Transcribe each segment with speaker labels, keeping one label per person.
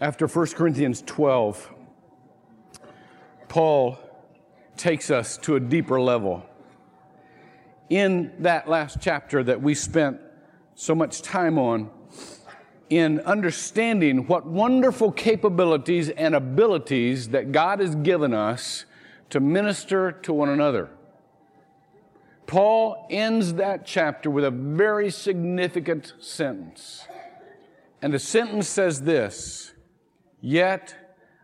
Speaker 1: After 1 Corinthians 12, Paul takes us to a deeper level. In that last chapter that we spent so much time on, in understanding what wonderful capabilities and abilities that God has given us to minister to one another. Paul ends that chapter with a very significant sentence. And the sentence says this Yet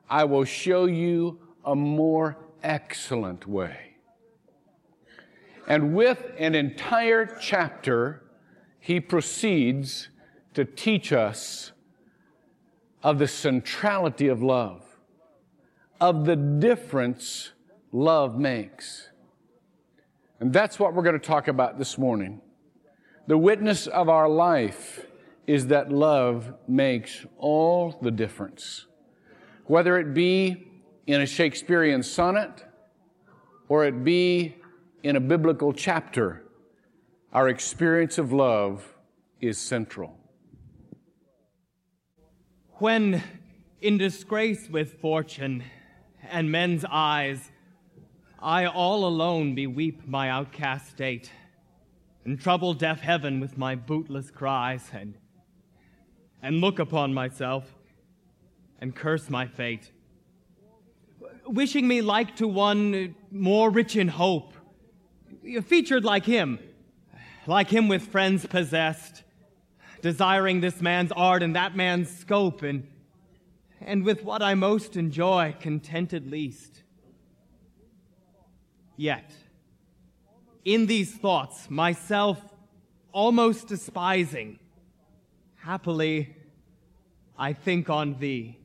Speaker 1: I will show you a more excellent way. And with an entire chapter, he proceeds to teach us of the centrality of love, of the difference love makes. And that's what we're going to talk about this morning. The witness of our life is that love makes all the difference. Whether it be in a Shakespearean sonnet or it be in a biblical chapter, our experience of love is central.
Speaker 2: When in disgrace with fortune and men's eyes, I all alone beweep my outcast state, and trouble deaf heaven with my bootless cries, and, and look upon myself, and curse my fate, wishing me like to one more rich in hope, featured like him, like him with friends possessed, desiring this man's art and that man's scope, and, and with what I most enjoy, contented least. Yet, in these thoughts, myself almost despising, happily I think on thee.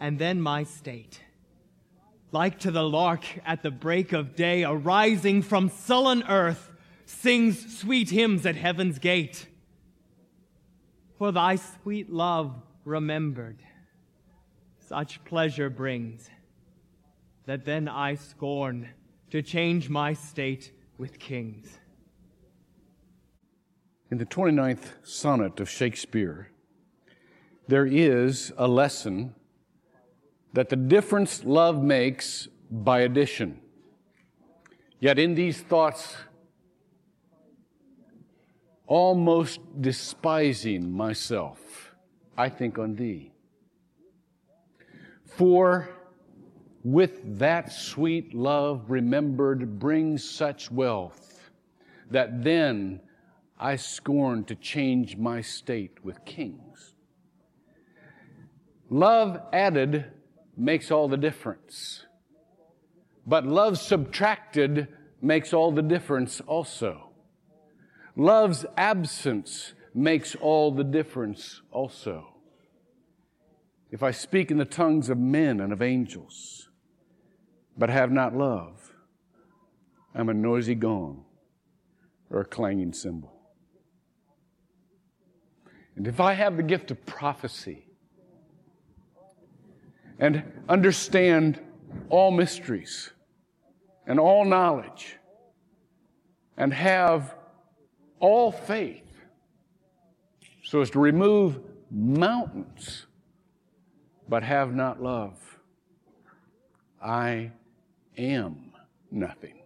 Speaker 2: And then my state, like to the lark at the break of day, arising from sullen earth, sings sweet hymns at heaven's gate for thy sweet love remembered. Such pleasure brings that then I scorn to change my state with kings.
Speaker 1: In the 29th sonnet of Shakespeare, there is a lesson that the difference love makes by addition. Yet in these thoughts, almost despising myself, I think on thee. For with that sweet love remembered brings such wealth that then I scorn to change my state with kings. Love added makes all the difference, but love subtracted makes all the difference also. Love's absence makes all the difference also. If I speak in the tongues of men and of angels, but have not love, I'm a noisy gong or a clanging cymbal. And if I have the gift of prophecy and understand all mysteries and all knowledge and have all faith so as to remove mountains, but have not love. I am nothing.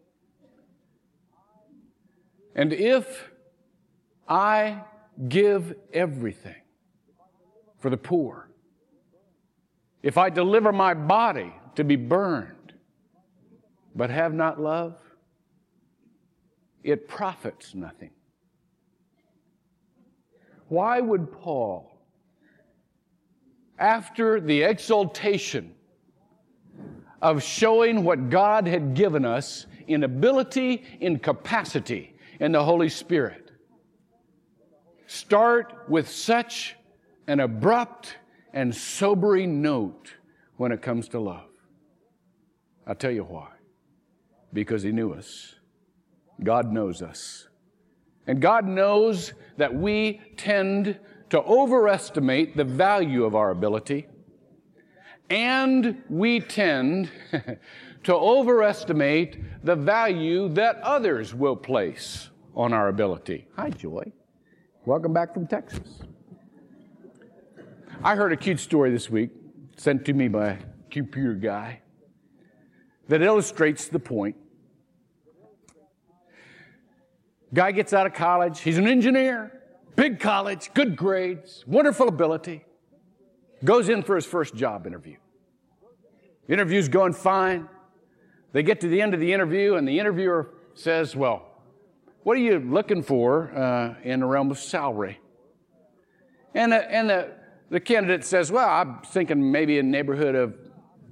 Speaker 1: And if I give everything for the poor, if I deliver my body to be burned, but have not love, it profits nothing. Why would Paul, after the exaltation of showing what God had given us in ability, in capacity, in the Holy Spirit, start with such an abrupt and sobering note when it comes to love? I'll tell you why. Because he knew us. God knows us. And God knows that we tend to overestimate the value of our ability, and we tend to overestimate the value that others will place on our ability. Hi, Joy. Welcome back from Texas. I heard a cute story this week, sent to me by a computer guy, that illustrates the point. Guy gets out of college, he's an engineer, big college, good grades, wonderful ability, goes in for his first job interview. The Interview's going fine. They get to the end of the interview, and the interviewer says, Well, what are you looking for uh, in the realm of salary? And, the, and the, the candidate says, Well, I'm thinking maybe a neighborhood of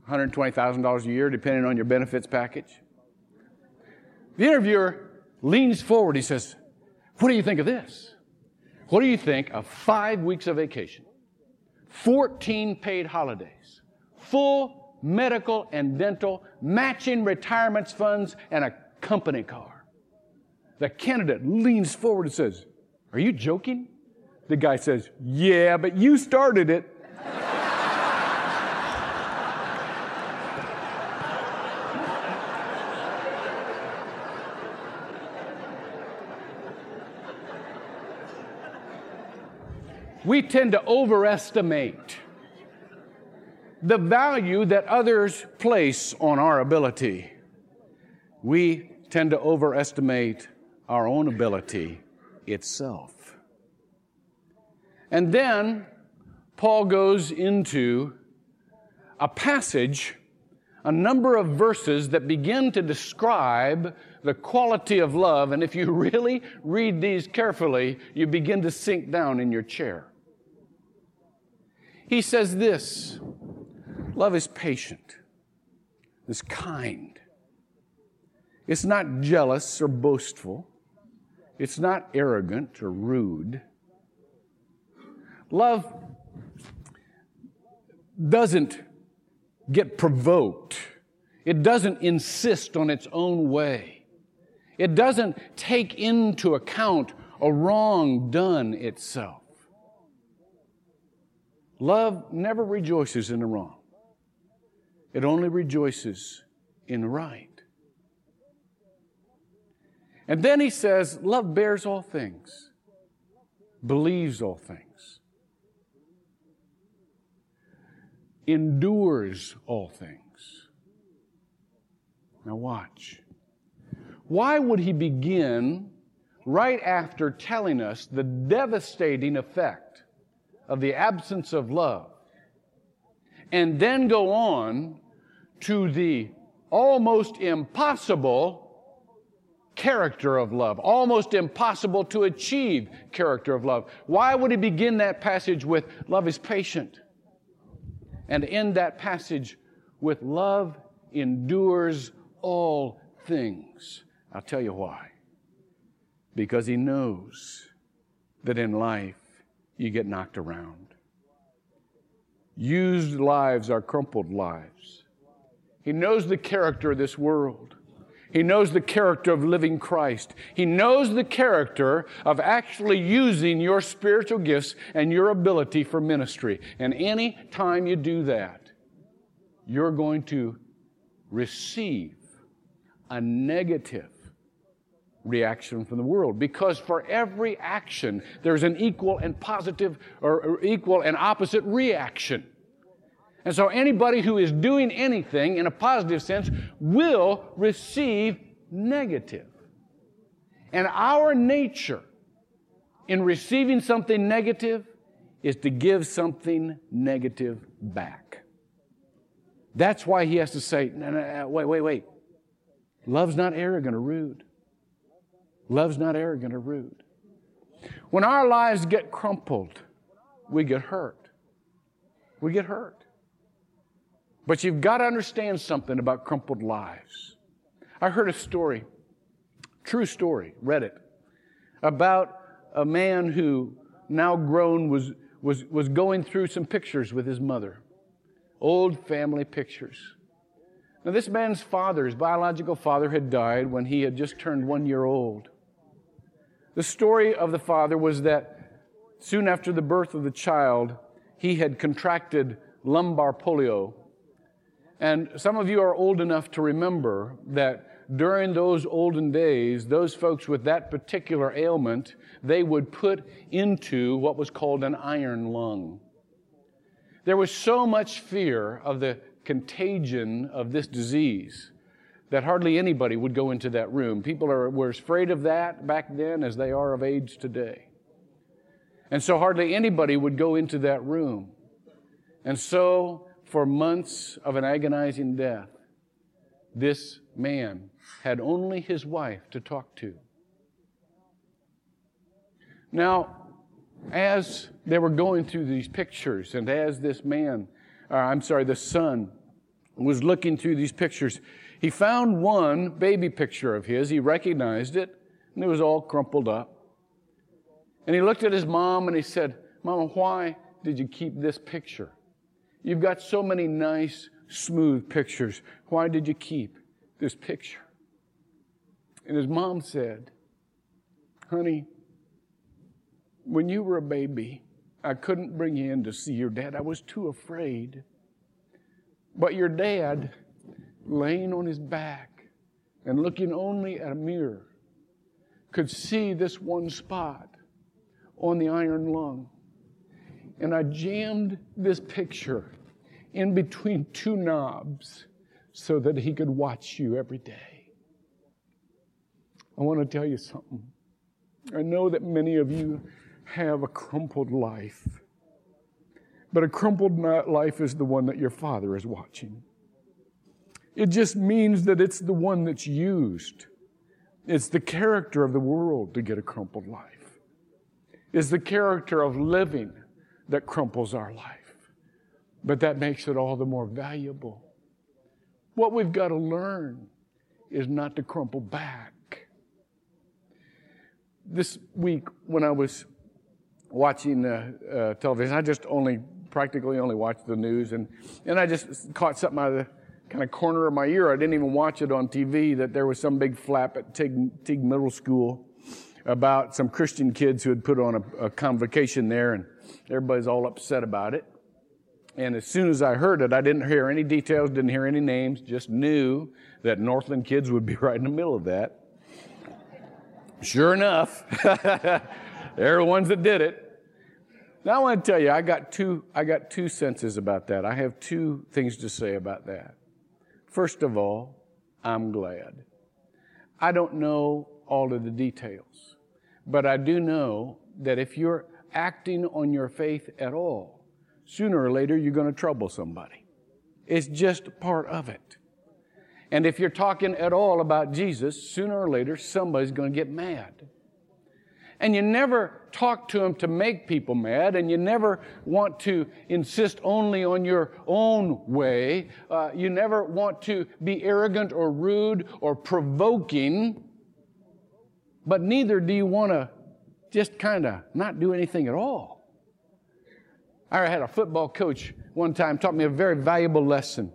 Speaker 1: $120,000 a year, depending on your benefits package. The interviewer leans forward. He says, What do you think of this? What do you think of five weeks of vacation, 14 paid holidays, full medical and dental, matching retirement funds, and a company car? The candidate leans forward and says, Are you joking? The guy says, Yeah, but you started it. we tend to overestimate the value that others place on our ability. We tend to overestimate our own ability itself. And then Paul goes into a passage, a number of verses that begin to describe the quality of love. And if you really read these carefully, you begin to sink down in your chair. He says this love is patient, is kind, it's not jealous or boastful. It's not arrogant or rude. Love doesn't get provoked. It doesn't insist on its own way. It doesn't take into account a wrong done itself. Love never rejoices in the wrong, it only rejoices in the right. And then he says, Love bears all things, believes all things, endures all things. Now, watch. Why would he begin right after telling us the devastating effect of the absence of love and then go on to the almost impossible character of love, almost impossible to achieve character of love. Why would he begin that passage with love is patient and end that passage with love endures all things? I'll tell you why. Because he knows that in life you get knocked around. Used lives are crumpled lives. He knows the character of this world. He knows the character of living Christ. He knows the character of actually using your spiritual gifts and your ability for ministry. And any time you do that, you're going to receive a negative reaction from the world because for every action there's an equal and positive or equal and opposite reaction. And so anybody who is doing anything in a positive sense will receive negative. And our nature in receiving something negative is to give something negative back. That's why he has to say, no, no, uh, wait, wait, wait. Love's not arrogant or rude. Love's not arrogant or rude. When our lives get crumpled, we get hurt. We get hurt. But you've got to understand something about crumpled lives. I heard a story, true story, read it, about a man who, now grown, was, was, was going through some pictures with his mother, old family pictures. Now, this man's father, his biological father, had died when he had just turned one year old. The story of the father was that soon after the birth of the child, he had contracted bulbar polio and some of you are old enough to remember that during those olden days, those folks with that particular ailment, they would put into what was called an iron lung. There was so much fear of the contagion of this disease that hardly anybody would go into that room. People are, were as afraid of that back then as they are of AIDS today. And so hardly anybody would go into that room. And so, for months of an agonizing death, this man had only his wife to talk to. Now, as they were going through these pictures, and as this man, uh, I'm sorry, the son, was looking through these pictures, he found one baby picture of his. He recognized it, and it was all crumpled up. And he looked at his mom and he said, Mama, why did you keep this picture? You've got so many nice, smooth pictures. Why did you keep this picture? And his mom said, Honey, when you were a baby, I couldn't bring you in to see your dad. I was too afraid. But your dad, laying on his back and looking only at a mirror, could see this one spot on the iron lung. And I jammed this picture in between two knobs so that he could watch you every day. I want to tell you something. I know that many of you have a crumpled life. But a crumpled life is the one that your father is watching. It just means that it's the one that's used. It's the character of the world to get a crumpled life. It's the character of living that crumples our life. But that makes it all the more valuable. What we've got to learn is not to crumple back. This week, when I was watching uh, uh, television. I just only practically only watched the news, and and I just caught something out of the kind of corner of my ear. I didn't even watch it on TV. That there was some big flap at Tig, Teague Middle School about some Christian kids who had put on a, a convocation there, and everybody's all upset about it. And as soon as I heard it, I didn't hear any details, didn't hear any names, just knew that Northland kids would be right in the middle of that. Sure enough, they're the ones that did it. Now I want to tell you, I got two, I got two senses about that. I have two things to say about that. First of all, I'm glad. I don't know all of the details, but I do know that if you're acting on your faith at all, sooner or later you're going to trouble somebody. It's just part of it. And if you're talking at all about Jesus, sooner or later somebody's going to get mad. And you never talk to them to make people mad, and you never want to insist only on your own way. Uh, you never want to be arrogant or rude or provoking, but neither do you want to just kind of not do anything at all. I had a football coach one time taught me a very valuable lesson.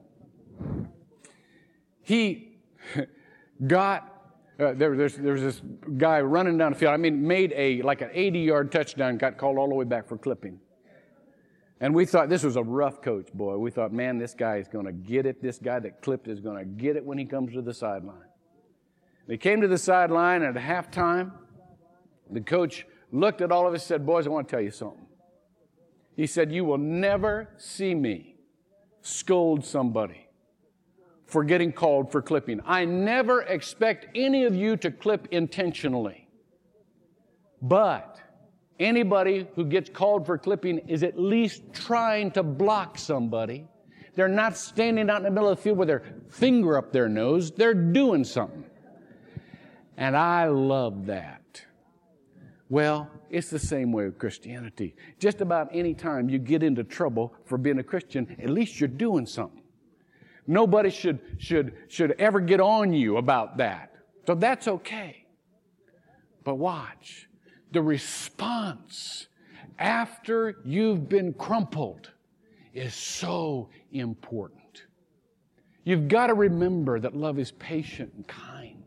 Speaker 1: He got uh, there, there's, this guy running down the field. I mean, made a like an 80 yard touchdown, got called all the way back for clipping. And we thought this was a rough coach, boy. We thought, man, this guy is going to get it. This guy that clipped is going to get it when he comes to the sideline. They came to the sideline at halftime. The coach looked at all of us and said, Boys, I want to tell you something. He said, You will never see me scold somebody for getting called for clipping. I never expect any of you to clip intentionally. But anybody who gets called for clipping is at least trying to block somebody. They're not standing out in the middle of the field with their finger up their nose. They're doing something. And I love that. Well, it's the same way with Christianity. Just about any time you get into trouble for being a Christian, at least you're doing something. Nobody should, should, should ever get on you about that. So that's okay. But watch the response after you've been crumpled is so important. You've got to remember that love is patient and kind.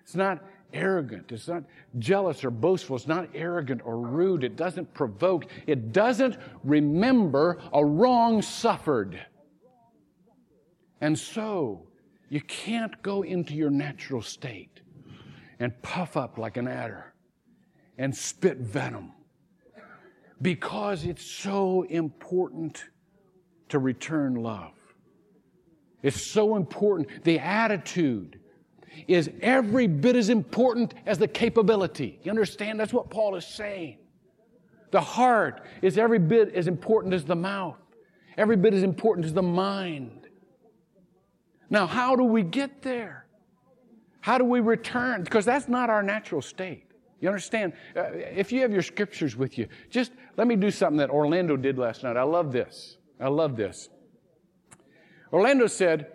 Speaker 1: It's not arrogant. It's not jealous or boastful. It's not arrogant or rude. It doesn't provoke. It doesn't remember a wrong suffered. And so, you can't go into your natural state and puff up like an adder and spit venom. because it's so important to return love. It's so important. The attitude is every bit as important as the capability. You understand? That's what Paul is saying. The heart is every bit as important as the mouth, every bit as important as the mind. Now, how do we get there? How do we return? Because that's not our natural state. You understand? Uh, if you have your scriptures with you, just let me do something that Orlando did last night. I love this. I love this. Orlando said,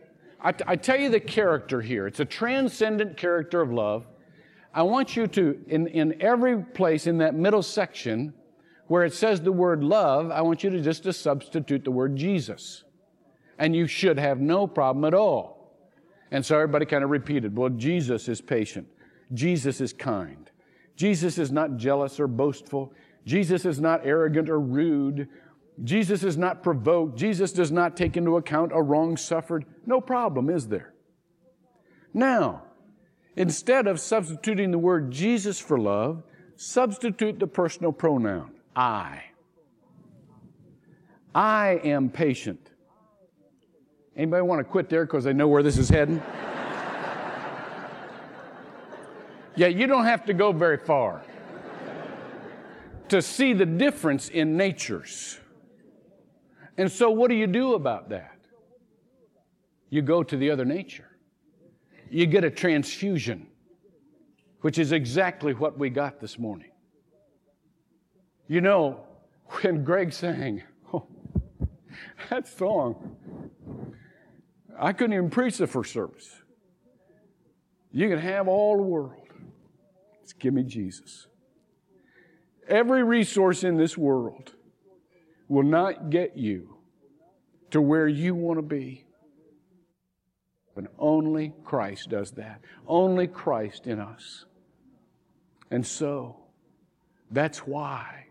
Speaker 1: I, tell you the character here. It's a transcendent character of love. I want you to, in, in every place in that middle section where it says the word love, I want you to just to substitute the word Jesus. And you should have no problem at all. And so everybody kind of repeated, well, Jesus is patient. Jesus is kind. Jesus is not jealous or boastful. Jesus is not arrogant or rude. Jesus is not provoked. Jesus does not take into account a wrong suffered. No problem, is there? Now, instead of substituting the word Jesus for love, substitute the personal pronoun I. I am patient. Anybody want to quit there because they know where this is heading? yeah, you don't have to go very far to see the difference in natures. And so, what do you do about that? You go to the other nature. You get a transfusion, which is exactly what we got this morning. You know, when Greg sang, oh, that song, I couldn't even preach the first service. You can have all the world. Just give me Jesus. Every resource in this world will not get you to where you want to be. But only Christ does that. Only Christ in us. And so, that's why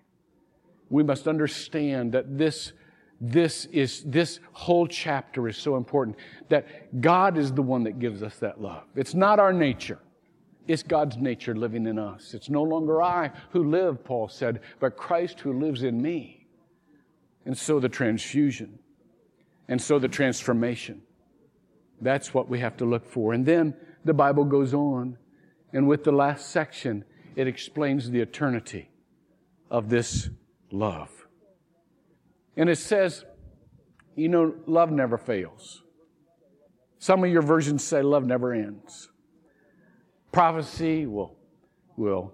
Speaker 1: we must understand that this, this is, this whole chapter is so important. That God is the one that gives us that love. It's not our nature. It's God's nature living in us. It's no longer I who live, Paul said, but Christ who lives in me. And so the transfusion. And so the transformation. That's what we have to look for. And then the Bible goes on, and with the last section, it explains the eternity of this love. And it says, you know, love never fails. Some of your versions say love never ends. Prophecy will, will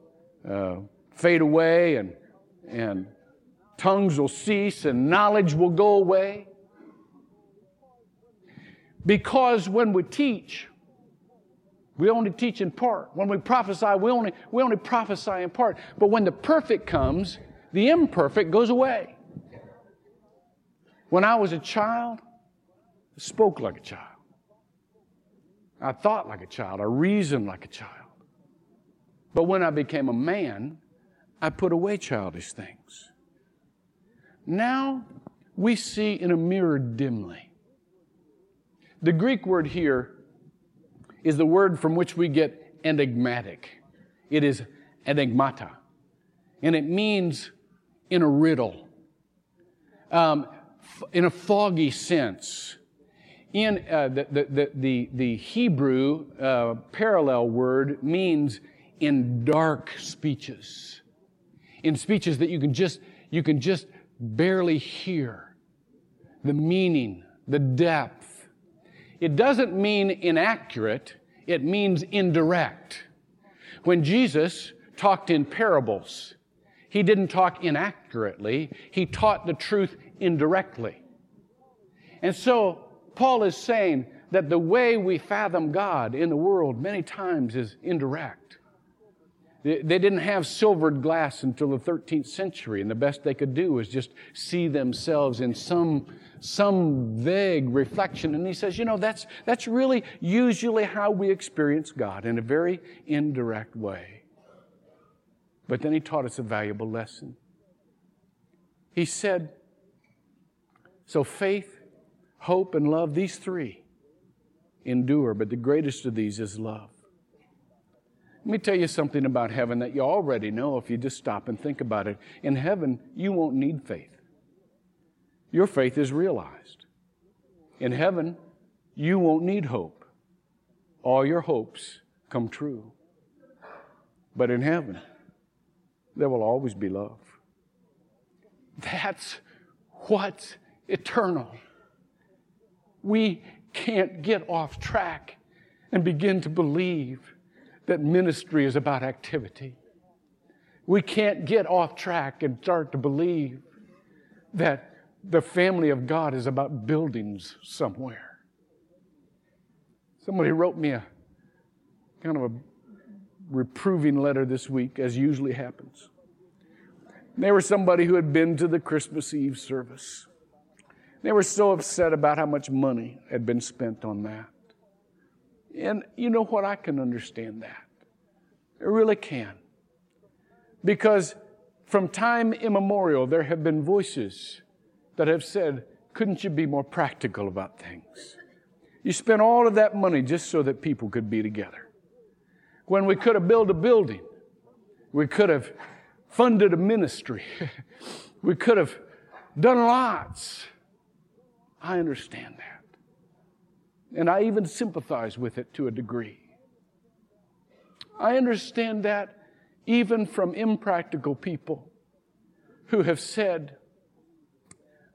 Speaker 1: uh, fade away and, and tongues will cease and knowledge will go away. Because when we teach, we only teach in part. When we prophesy, we only, we only prophesy in part. But when the perfect comes, the imperfect goes away. When I was a child, I spoke like a child. I thought like a child. I reasoned like a child. But when I became a man, I put away childish things. Now we see in a mirror dimly. The Greek word here is the word from which we get enigmatic. It is enigmata. And it means in a riddle, um, in a foggy sense. In uh, the, the, the, the, Hebrew uh, parallel word means in dark speeches, in speeches that you can just, you can just barely hear the meaning, the depth. It doesn't mean inaccurate, it means indirect. When Jesus talked in parables, he didn't talk inaccurately, he taught the truth indirectly. And so, Paul is saying that the way we fathom God in the world many times is indirect. They didn't have silvered glass until the 13th century, and the best they could do was just see themselves in some, some vague reflection. And he says, you know, that's, that's really usually how we experience God in a very indirect way. But then he taught us a valuable lesson. He said, so faith, hope, and love, these three endure, but the greatest of these is love. Let me tell you something about heaven that you already know if you just stop and think about it. In heaven, you won't need faith. Your faith is realized. In heaven, you won't need hope. All your hopes come true. But in heaven, there will always be love. That's what's eternal. We can't get off track and begin to believe that ministry is about activity. We can't get off track and start to believe that the family of God is about buildings somewhere. Somebody wrote me a kind of a reproving letter this week, as usually happens. They were somebody who had been to the Christmas Eve service. They were so upset about how much money had been spent on that. And you know what? I can understand that. I really can. Because from time immemorial, there have been voices that have said, couldn't you be more practical about things? You spent all of that money just so that people could be together. When we could have built a building, we could have funded a ministry, we could have done lots. I understand that. And I even sympathize with it to a degree. I understand that even from impractical people who have said,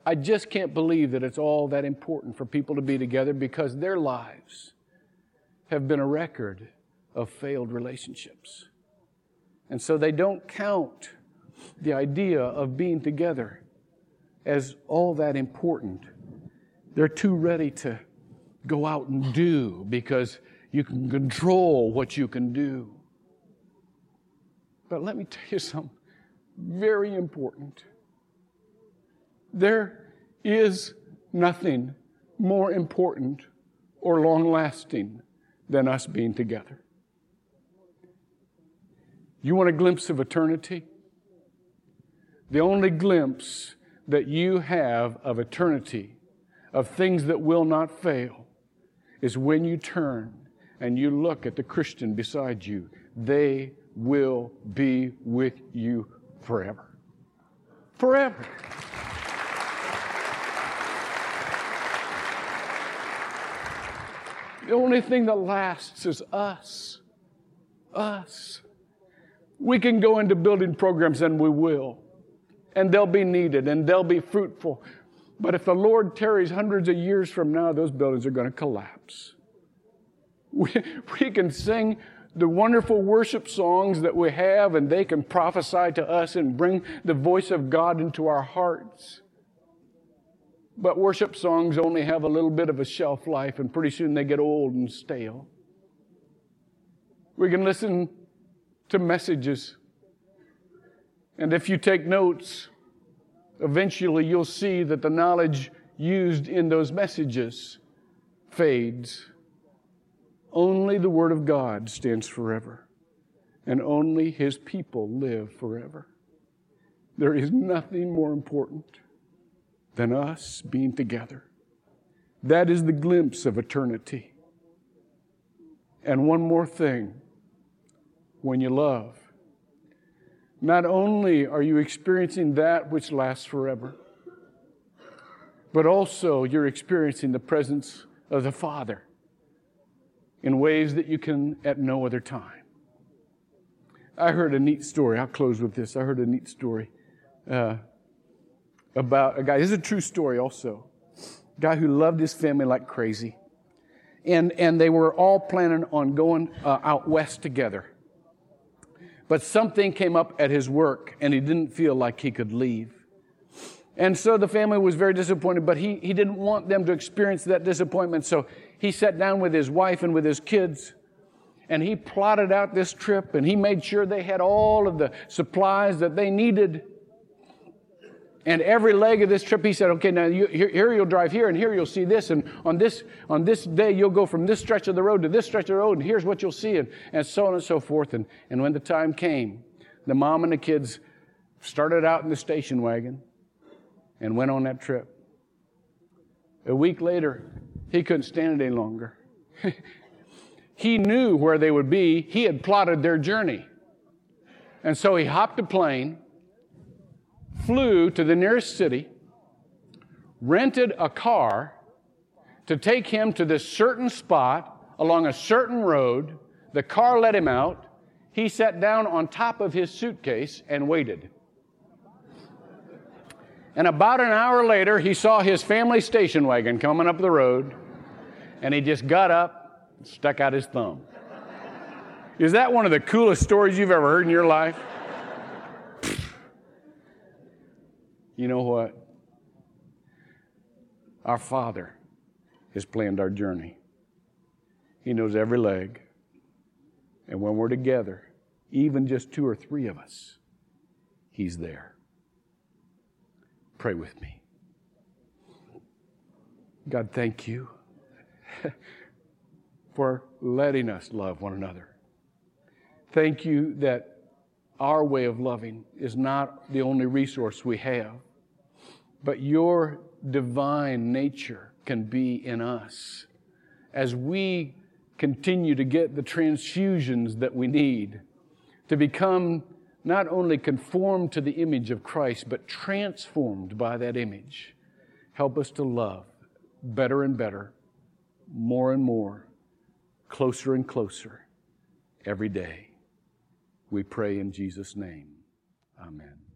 Speaker 1: I just can't believe that it's all that important for people to be together because their lives have been a record of failed relationships. And so they don't count the idea of being together as all that important. They're too ready to go out and do because you can control what you can do. But let me tell you something very important. There is nothing more important or long lasting than us being together. You want a glimpse of eternity? The only glimpse that you have of eternity, of things that will not fail, is when you turn and you look at the Christian beside you. They will be with you forever. Forever. The only thing that lasts is us. Us. We can go into building programs and we will. And they'll be needed and they'll be fruitful. But if the Lord tarries hundreds of years from now, those buildings are going to collapse. We, we can sing the wonderful worship songs that we have, and they can prophesy to us and bring the voice of God into our hearts. But worship songs only have a little bit of a shelf life, and pretty soon they get old and stale. We can listen to messages, and if you take notes, eventually you'll see that the knowledge used in those messages fades. Only the Word of God stands forever, and only His people live forever. There is nothing more important than us being together. That is the glimpse of eternity. And one more thing when you love, not only are you experiencing that which lasts forever, but also you're experiencing the presence of the Father in ways that you can at no other time. I heard a neat story. I'll close with this. I heard a neat story. Uh, about a guy. This is a true story also. A guy who loved his family like crazy. And, and they were all planning on going uh, out west together. But something came up at his work and he didn't feel like he could leave. And so the family was very disappointed, but he, he didn't want them to experience that disappointment. So he sat down with his wife and with his kids and he plotted out this trip and he made sure they had all of the supplies that they needed. And every leg of this trip, he said, okay, now you, here, here, you'll drive here, and here you'll see this, and on this, on this day you'll go from this stretch of the road to this stretch of the road, and here's what you'll see, and, and so on and so forth. And, and when the time came, the mom and the kids started out in the station wagon and went on that trip. A week later, he couldn't stand it any longer. he knew where they would be. He had plotted their journey. And so he hopped a plane, flew to the nearest city, rented a car to take him to this certain spot along a certain road. The car let him out. He sat down on top of his suitcase and waited. And about an hour later, he saw his family station wagon coming up the road, and he just got up, and stuck out his thumb. Is that one of the coolest stories you've ever heard in your life? You know what? Our Father has planned our journey. He knows every leg. And when we're together, even just two or three of us, He's there. Pray with me. God, thank you for letting us love one another. Thank you that our way of loving is not the only resource we have, but your divine nature can be in us as we continue to get the transfusions that we need to become not only conformed to the image of Christ, but transformed by that image. Help us to love better and better, more and more, closer and closer every day. We pray in Jesus' name. Amen.